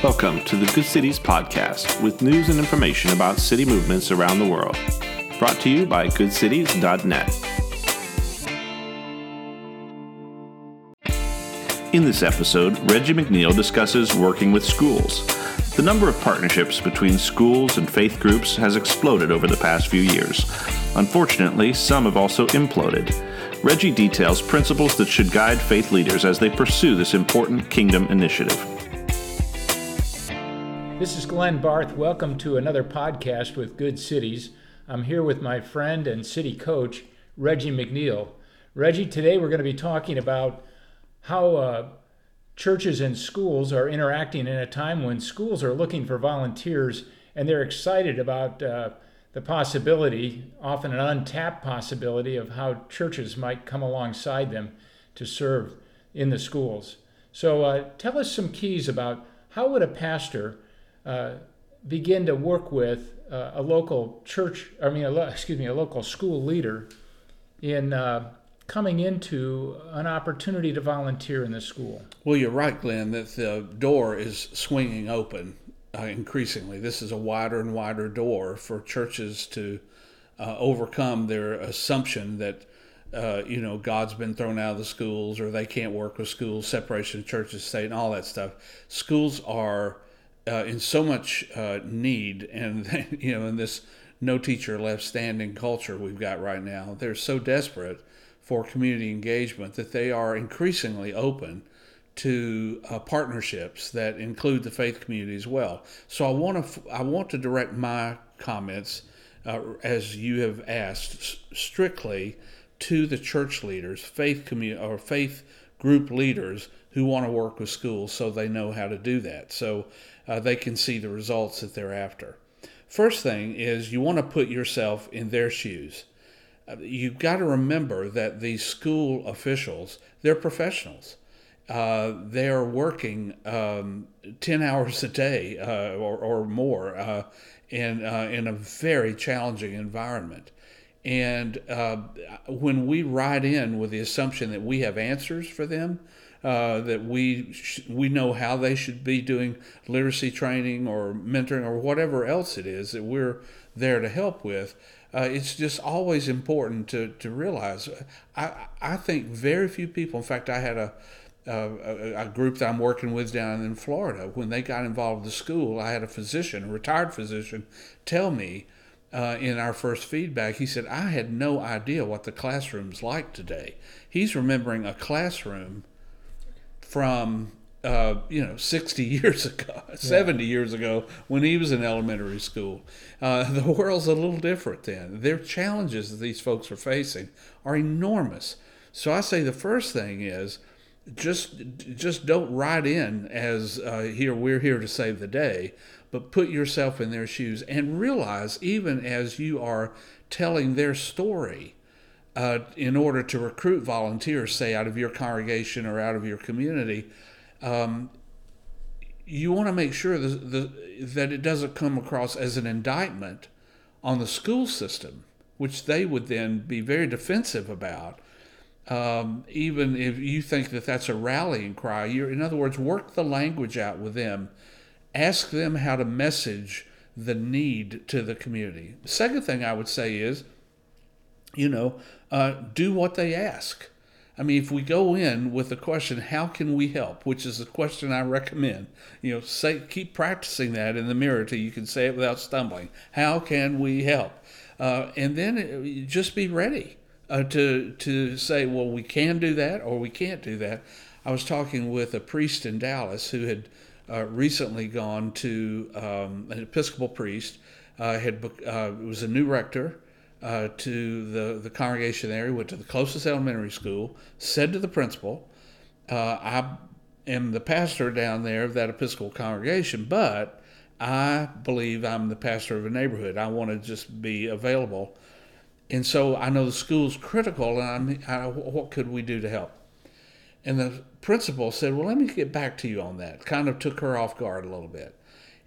Welcome to the Good Cities Podcast with news and information about city movements around the world. Brought to you by goodcities.net. In this episode, Reggie McNeal discusses working with schools. The number of partnerships between schools and faith groups has exploded over the past few years. Unfortunately, some have also imploded. Reggie details principles that should guide faith leaders as they pursue this important kingdom initiative. This is Glenn Barth. Welcome to another podcast with Good Cities. I'm here with my friend and city coach, Reggie McNeal. Reggie, today we're going to be talking about how uh, churches and schools are interacting in a time when schools are looking for volunteers and they're excited about uh, the possibility, often an untapped possibility, of how churches might come alongside them to serve in the schools. So, uh, tell us some keys about how would a pastor uh, begin to work with uh, a local church, I mean, a, excuse me, a local school leader in uh, coming into an opportunity to volunteer in the school. Well, you're right, Glenn, that the door is swinging open uh, increasingly. This is a wider and wider door for churches to uh, overcome their assumption that. Uh, you know, God's been thrown out of the schools, or they can't work with schools, separation of church and state, and all that stuff. Schools are uh, in so much uh, need, and you know, in this no teacher left standing culture we've got right now, they're so desperate for community engagement that they are increasingly open to uh, partnerships that include the faith community as well. So I want to I want to direct my comments uh, as you have asked strictly to the church leaders, faith community or faith group leaders who want to work with schools so they know how to do that. So uh, they can see the results that they're after. First thing is you want to put yourself in their shoes. Uh, you've got to remember that these school officials, they're professionals. Uh, they are working um, 10 hours a day uh, or, or more uh, in, uh, in a very challenging environment. And uh, when we ride in with the assumption that we have answers for them, uh, that we sh- we know how they should be doing literacy training or mentoring or whatever else it is that we're there to help with. Uh, it's just always important to, to realize. I, I think very few people, in fact, I had a, a, a, group that I'm working with down in Florida. When they got involved with the school, I had a physician, a retired physician, tell me uh, in our first feedback, he said, I had no idea what the classroom's like today. He's remembering a classroom from uh, you know 60 years ago 70 yeah. years ago when he was in elementary school. Uh, the world's a little different then. Their challenges that these folks are facing are enormous. So i say the first thing is just just don't ride in as uh, here we're here to save the day but put yourself in their shoes and realize even as you are telling their story uh, in order to recruit volunteers, say out of your congregation or out of your community, um, you want to make sure the, the, that it doesn't come across as an indictment on the school system, which they would then be very defensive about. Um, even if you think that that's a rallying cry, you're, in other words, work the language out with them. Ask them how to message the need to the community. Second thing I would say is, you know, uh, do what they ask. I mean, if we go in with the question, "How can we help?" which is the question I recommend, you know, say keep practicing that in the mirror till you can say it without stumbling. How can we help? Uh, and then it, just be ready uh, to to say, "Well, we can do that," or "We can't do that." I was talking with a priest in Dallas who had uh, recently gone to um, an Episcopal priest. Uh, had uh, was a new rector uh, to the, the congregation there. He went to the closest elementary school, said to the principal, uh, I am the pastor down there of that Episcopal congregation, but I believe I'm the pastor of a neighborhood. I want to just be available. And so I know the school's critical, and I, I, what could we do to help? And the principal said, Well, let me get back to you on that. Kind of took her off guard a little bit.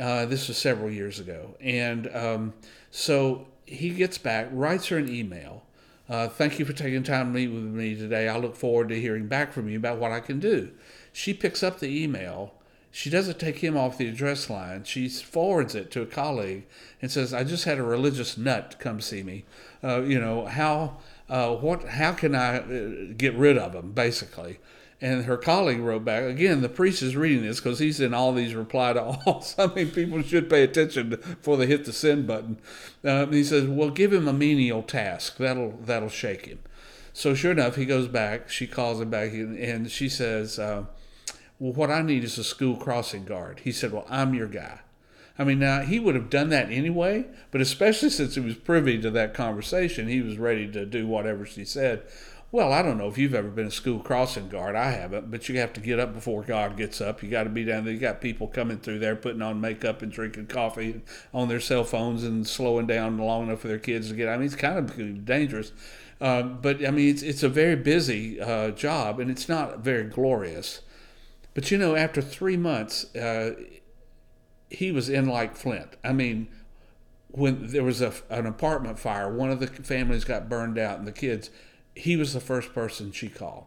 Uh, this was several years ago. And um, so he gets back, writes her an email. Uh, thank you for taking time to meet with me today. I look forward to hearing back from you about what I can do. She picks up the email. She doesn't take him off the address line. She forwards it to a colleague and says, "I just had a religious nut come see me. Uh, you know how uh, what how can I uh, get rid of him?" Basically, and her colleague wrote back again. The priest is reading this because he's in all these reply to all. I mean, people should pay attention before they hit the send button. Uh, he says, "Well, give him a menial task. That'll that'll shake him." So sure enough, he goes back. She calls him back, and she says, uh, "Well, what I need is a school crossing guard." He said, "Well, I'm your guy." I mean, now he would have done that anyway, but especially since he was privy to that conversation, he was ready to do whatever she said. Well, I don't know if you've ever been a school crossing guard. I haven't, but you have to get up before God gets up. You got to be down there. You got people coming through there putting on makeup and drinking coffee on their cell phones and slowing down long enough for their kids to get. I mean, it's kind of dangerous. Uh, but I mean, it's it's a very busy uh, job, and it's not very glorious. But you know, after three months, uh, he was in like flint. I mean, when there was a, an apartment fire, one of the families got burned out, and the kids he was the first person she called.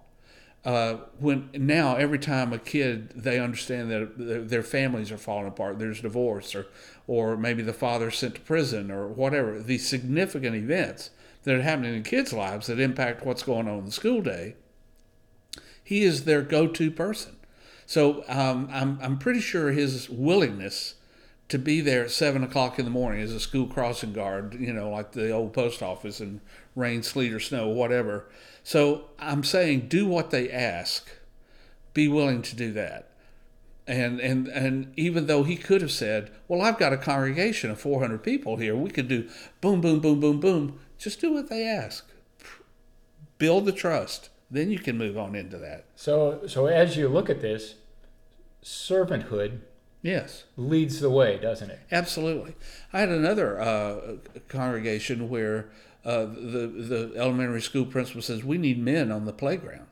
Uh, when now every time a kid they understand that their families are falling apart, there's divorce, or or maybe the father sent to prison, or whatever. These significant events that are happening in kids' lives that impact what's going on in the school day. He is their go-to person. So um, I'm I'm pretty sure his willingness to be there at seven o'clock in the morning as a school crossing guard, you know, like the old post office and rain, sleet, or snow, whatever. So I'm saying do what they ask. Be willing to do that. And, and and even though he could have said, "Well, I've got a congregation of 400 people here. We could do boom, boom, boom, boom, boom." Just do what they ask. Build the trust. Then you can move on into that. So so as you look at this, servanthood Yes. leads the way, doesn't it? Absolutely. I had another uh, congregation where uh, the the elementary school principal says we need men on the playground.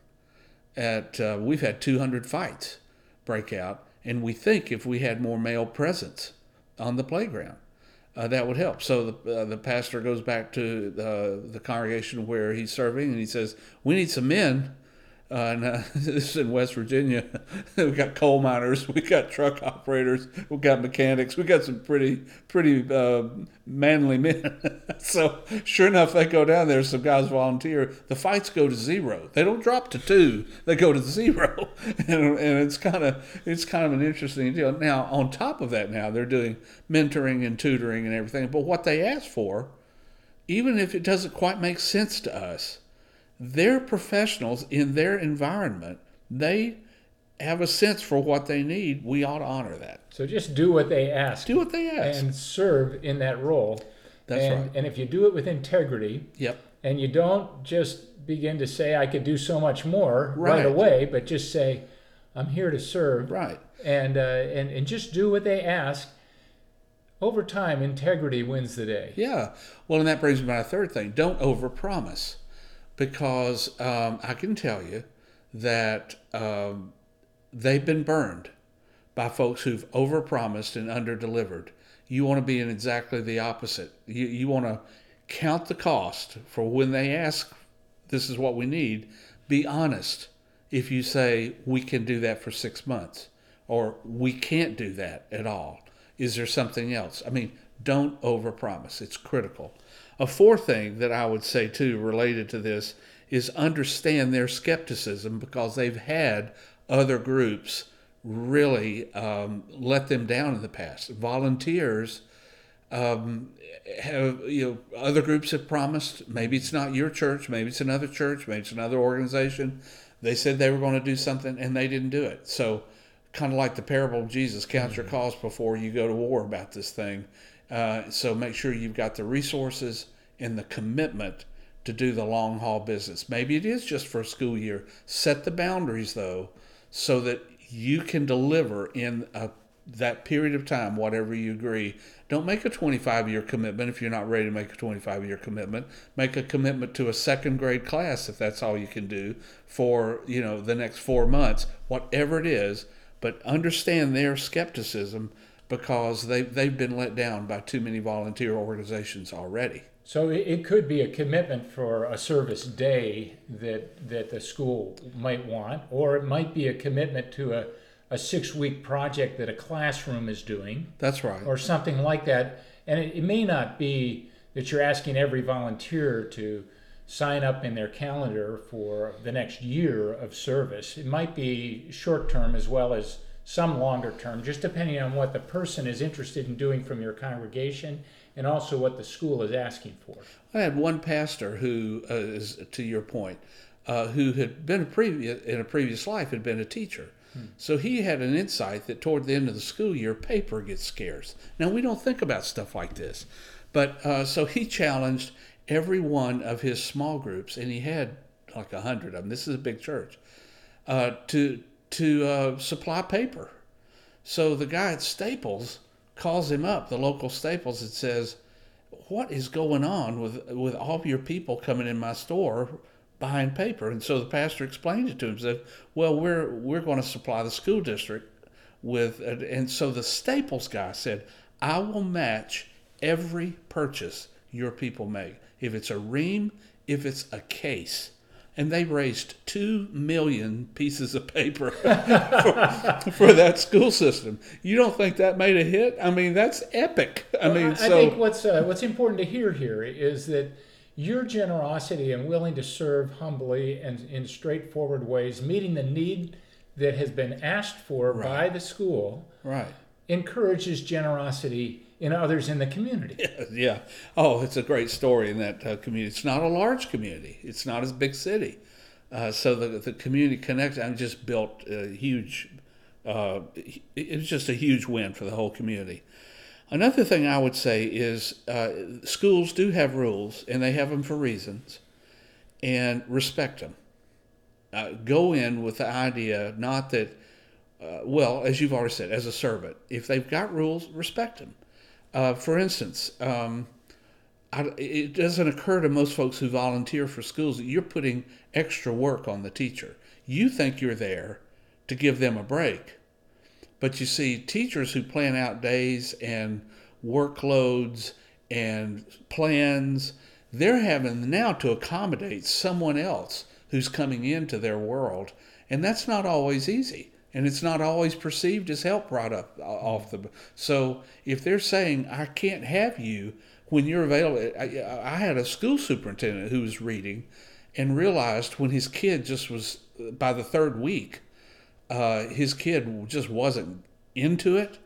At uh, we've had 200 fights break out, and we think if we had more male presence on the playground, uh, that would help. So the uh, the pastor goes back to the the congregation where he's serving, and he says we need some men uh, uh, this is in West Virginia. we got coal miners, we got truck operators, we got mechanics, we got some pretty pretty uh, manly men. so sure enough, they go down there. Some guys volunteer. The fights go to zero. They don't drop to two. They go to zero, and, and it's kind of it's kind of an interesting deal. Now on top of that, now they're doing mentoring and tutoring and everything. But what they ask for, even if it doesn't quite make sense to us they're professionals in their environment. They have a sense for what they need. We ought to honor that. So just do what they ask. Do what they ask. And serve in that role. That's and, right. And if you do it with integrity, Yep. and you don't just begin to say, I could do so much more right, Right. away, but just say, I'm here to serve. Right. And, uh, and, and just do what they ask. Over time, integrity wins the day. Yeah. Well, and that brings me to my third thing. Don't overpromise, because um, I can tell you that um, they've been burned by folks who've overpromised and underdelivered. You want to be in exactly the opposite. You you want to count the cost for when they ask, "This is what we need." Be honest. If you say we can do that for six months, or we can't do that at all, is there something else? I mean, don't overpromise. It's critical. A fourth thing that I would say too, related to this, is understand their skepticism because they've had other groups really um, let them down in the past. Volunteers um, have you know other groups have promised. Maybe it's not your church. Maybe it's another church. Maybe it's another organization. They said they were going to do something and they didn't do it. So, kind of like the parable of Jesus, count your costs before you go to war about this thing. Uh, so make sure you've got the resources and the commitment to do the long haul business. Maybe it is just for a school year. Set the boundaries though, so that you can deliver in a, that period of time, whatever you agree. Don't make a 25 year commitment if you're not ready to make a 25 year commitment. Make a commitment to a second grade class if that's all you can do for you know the next four months, whatever it is. But understand their skepticism because they they've been let down by too many volunteer organizations already. So it, could be a commitment for a service day that that the school might want, or it might be a commitment to a, a six week project that a classroom is doing That's right. or something like that. And it, it may not be that you're asking every volunteer to sign up in their calendar for the next year of service. It might be short term as well as some longer term, just depending on what the person is interested in doing from your congregation and also what the school is asking for. I had one pastor who uh, is, to your point, uh, who had been a previous in a previous life had been a teacher. So he had an insight that toward the end of the school year, paper gets scarce. Now we don't think about stuff like this, but uh, so he challenged every one of his small groups, and he had like a hundred of them. This is a big church uh, to to uh, supply paper. So the guy at Staples calls him up, the local Staples, and says, "What is going on with with all your people coming in my store buying paper?" And so the pastor explained it to him. Said, "Well, we're we're going to supply the school district with," and so the Staples guy said, "I will match every purchase your people make. If it's a ream, if it's a case." And they raised two million pieces of paper for, for that school system. You don't think that made a hit? I mean, that's epic. I mean, I so think what's uh, what's important to hear here is that your generosity and willing to serve humbly and in straightforward ways, meeting the need that has been asked for by the school, right. encourages generosity in others in the community. Yeah. Oh, it's a great story in that uh, community. It's not a large community. It's not as big city. Uh, so the the community connect. I just built a huge. Uh, it was just a huge win for the whole community. Another thing I would say is uh, schools do have rules, and they have them for reasons, and respect them. Uh, go in with the idea not that, uh, well, as you've already said, as a servant, if they've got rules, respect them. Uh, for instance, um, I, it doesn't occur to most folks who volunteer for schools that you're putting extra work on the teacher. You think you're there to give them a break. But you see, teachers who plan out days and workloads and plans, they're having now to accommodate someone else who's coming into their world. And that's not always easy. And it's not always perceived as help right up uh, off the. So if they're saying, I can't have you when you're available, I, I had a school superintendent who was reading and realized when his kid just was, uh, by the third week, uh, his kid just wasn't into it,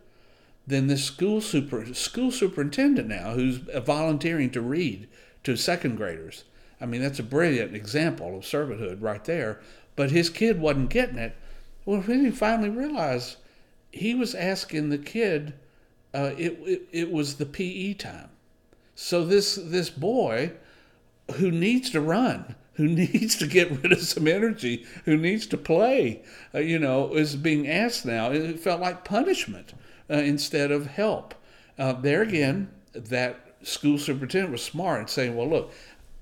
then this school super school superintendent now who's uh, volunteering to read to second graders. I mean, that's a brilliant example of servanthood right there. But his kid wasn't getting it. Well, when he finally realized, he was asking the kid, uh, it, it it was the PE time. So this this boy, who needs to run, who needs to get rid of some energy, who needs to play, uh, you know, is being asked now. It felt like punishment uh, instead of help. Uh, there again, that school superintendent was smart in saying, well, look,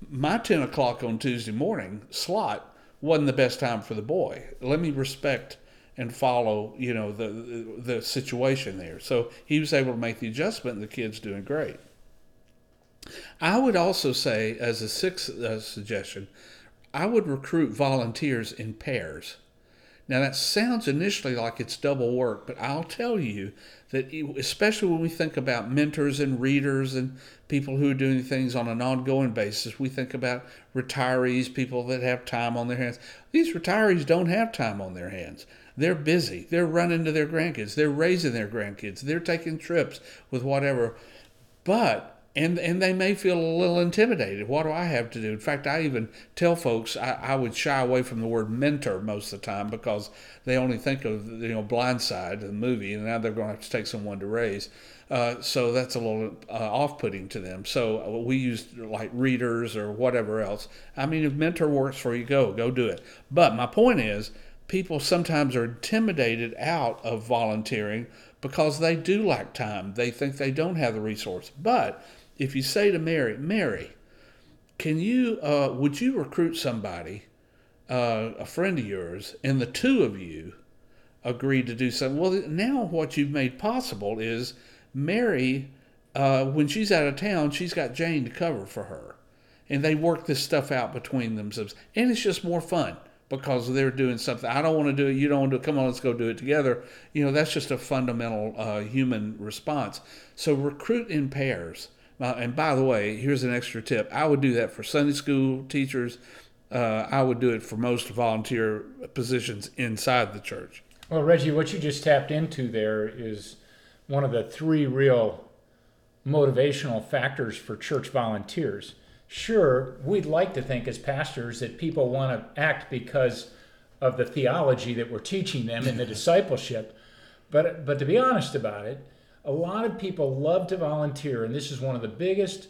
my 10 o'clock on Tuesday morning slot wasn't the best time for the boy. Let me respect and follow, you know, the, the, situation there. So he was able to make the adjustment, the kid's doing great. I would also say, as a sixth uh, suggestion, I would recruit volunteers in pairs. Now, that sounds initially like it's double work, but I'll tell you that, especially when we think about mentors and readers and people who are doing things on an ongoing basis, we think about retirees, people that have time on their hands. These retirees don't have time on their hands. They're busy. They're running to their grandkids. They're raising their grandkids. They're taking trips with whatever. But and and they may feel a little intimidated. What do I have to do? In fact, I even tell folks I, I would shy away from the word mentor most of the time because they only think of you know Blindside, the movie, and now they're going to have to take someone to raise. Uh, so that's a little uh, off-putting to them. So uh, we use like readers or whatever else. I mean, if mentor works for you, go go do it. But my point is, people sometimes are intimidated out of volunteering because they do lack time. They think they don't have the resource, but if you say to Mary, Mary, can you, uh, would you recruit somebody, uh, a friend of yours, and the two of you agree to do something? Well, now what you've made possible is Mary, uh, when she's out of town, she's got Jane to cover for her. And they work this stuff out between themselves. And it's just more fun because they're doing something. I don't want to do it. You don't want to. Come on, let's go do it together. You know, that's just a fundamental uh, human response. So recruit in pairs. Uh, and by the way, here's an extra tip. I would do that for Sunday school teachers. Uh, I would do it for most volunteer positions inside the church. Well, Reggie, what you just tapped into there is one of the three real motivational factors for church volunteers. Sure, we'd like to think as pastors that people want to act because of the theology that we're teaching them in the discipleship. But, but to be honest about it, a lot of people love to volunteer, and this is one of the biggest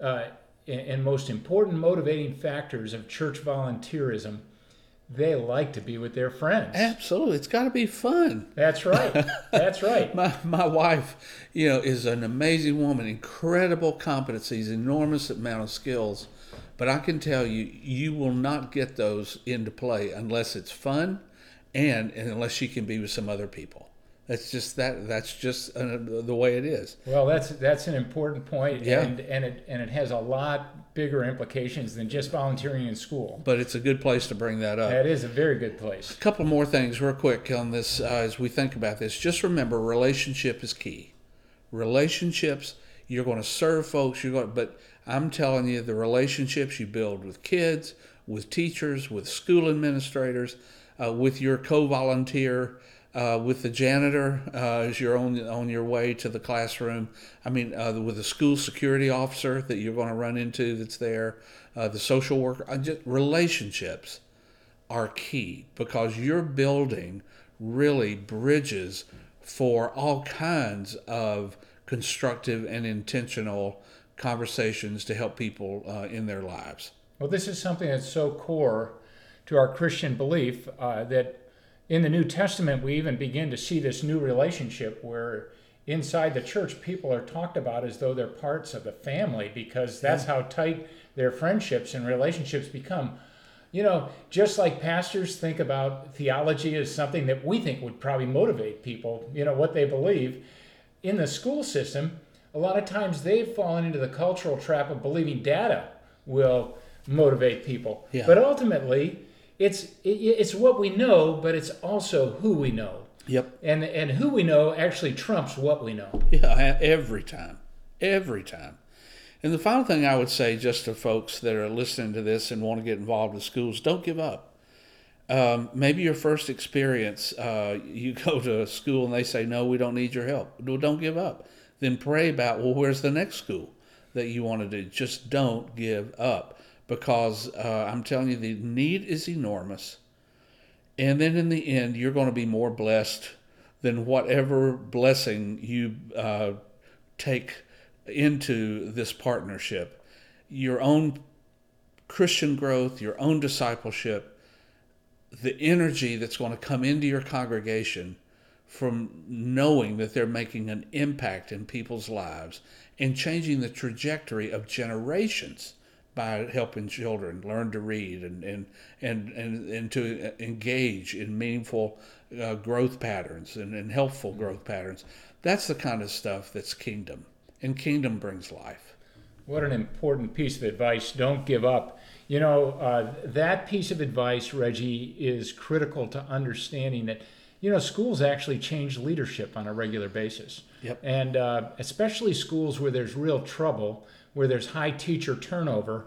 uh, and most important motivating factors of church volunteerism they like to be with their friends. Absolutely, it's got to be fun. That's right. That's right. my my wife, you know, is an amazing woman, incredible competencies, enormous amount of skills, but I can tell you, you will not get those into play unless it's fun, and, and unless she can be with some other people. That's just that. That's just uh, the way it is. Well, that's that's an important point, yeah. and and it and it has a lot bigger implications than just volunteering in school. But it's a good place to bring that up. That is a very good place. A couple more things, real quick, on this uh, as we think about this. Just remember, relationship is key. Relationships. You're going to serve folks. You're going, but I'm telling you, the relationships you build with kids, with teachers, with school administrators, uh, with your co-volunteer uh, with the janitor uh, as you're on on your way to the classroom. I mean, uh, with the school security officer that you're going to run into that's there, uh, the social worker. Uh, just, relationships are key because you're building really bridges for all kinds of constructive and intentional conversations to help people uh, in their lives. Well, this is something that's so core to our Christian belief that in the New Testament, we even begin to see this new relationship where inside the church, people are talked about as though they're parts of the family because that's how tight their friendships and relationships become. You know, just like pastors think about theology as something that we think would probably motivate people, you know, what they believe, in the school system, a lot of times they've fallen into the cultural trap of believing data will motivate people. Yeah. But ultimately, it's it, it's what we know, but it's also who we know. Yep. And and who we know actually trumps what we know. Yeah, every time, every time. And the final thing I would say, just to folks that are listening to this and want to get involved with schools, don't give up. Um, maybe your first experience, uh, you go to a school and they say, "No, we don't need your help." Well, don't give up. Then pray about, well, where's the next school that you want to do? Just don't give up because uh, I'm telling you, the need is enormous. And then in the end, you're going to be more blessed than whatever blessing you uh, take into this partnership. Your own Christian growth, your own discipleship, the energy that's going to come into your congregation from knowing that they're making an impact in people's lives and changing the trajectory of generations by helping children learn to read and and and and, and to engage in meaningful uh, growth patterns and, and helpful growth patterns. That's the kind of stuff that's kingdom, and kingdom brings life. What an important piece of advice! Don't give up. You know uh, that piece of advice, Reggie, is critical to understanding that. You know, schools actually change leadership on a regular basis. Yep. And uh, especially schools where there's real trouble where there's high teacher turnover,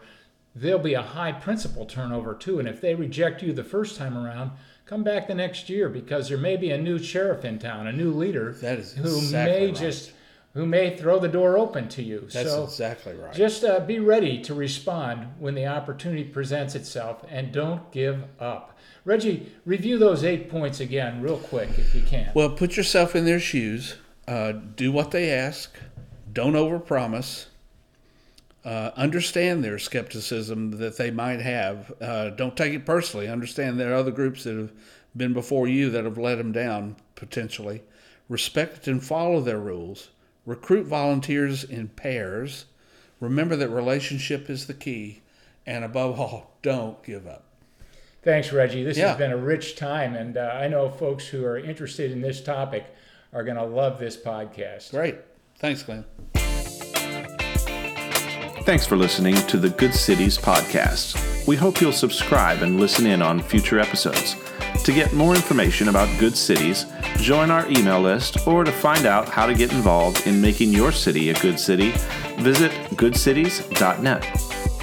there'll be a high principal turnover too. And if they reject you the first time around, come back the next year because there may be a new sheriff in town, a new leader that is who exactly may right. just who may throw the door open to you. That's so exactly right. Just uh, be ready to respond when the opportunity presents itself, and don't give up. Reggie, review those eight points again, real quick, if you can. Well, put yourself in their shoes. Uh, do what they ask. Don't overpromise. Uh, understand their skepticism that they might have. Uh, don't take it personally. Understand there are other groups that have been before you that have let them down potentially. Respect and follow their rules. Recruit volunteers in pairs. Remember that relationship is the key. And above all, don't give up. Thanks, Reggie. This yeah. has been a rich time, and uh, I know folks who are interested in this topic are going to love this podcast. Great. Thanks, Glenn. Thanks for listening to the Good Cities podcast. We hope you'll subscribe and listen in on future episodes. To get more information about Good Cities, join our email list, or to find out how to get involved in making your city a good city, visit goodcities.net.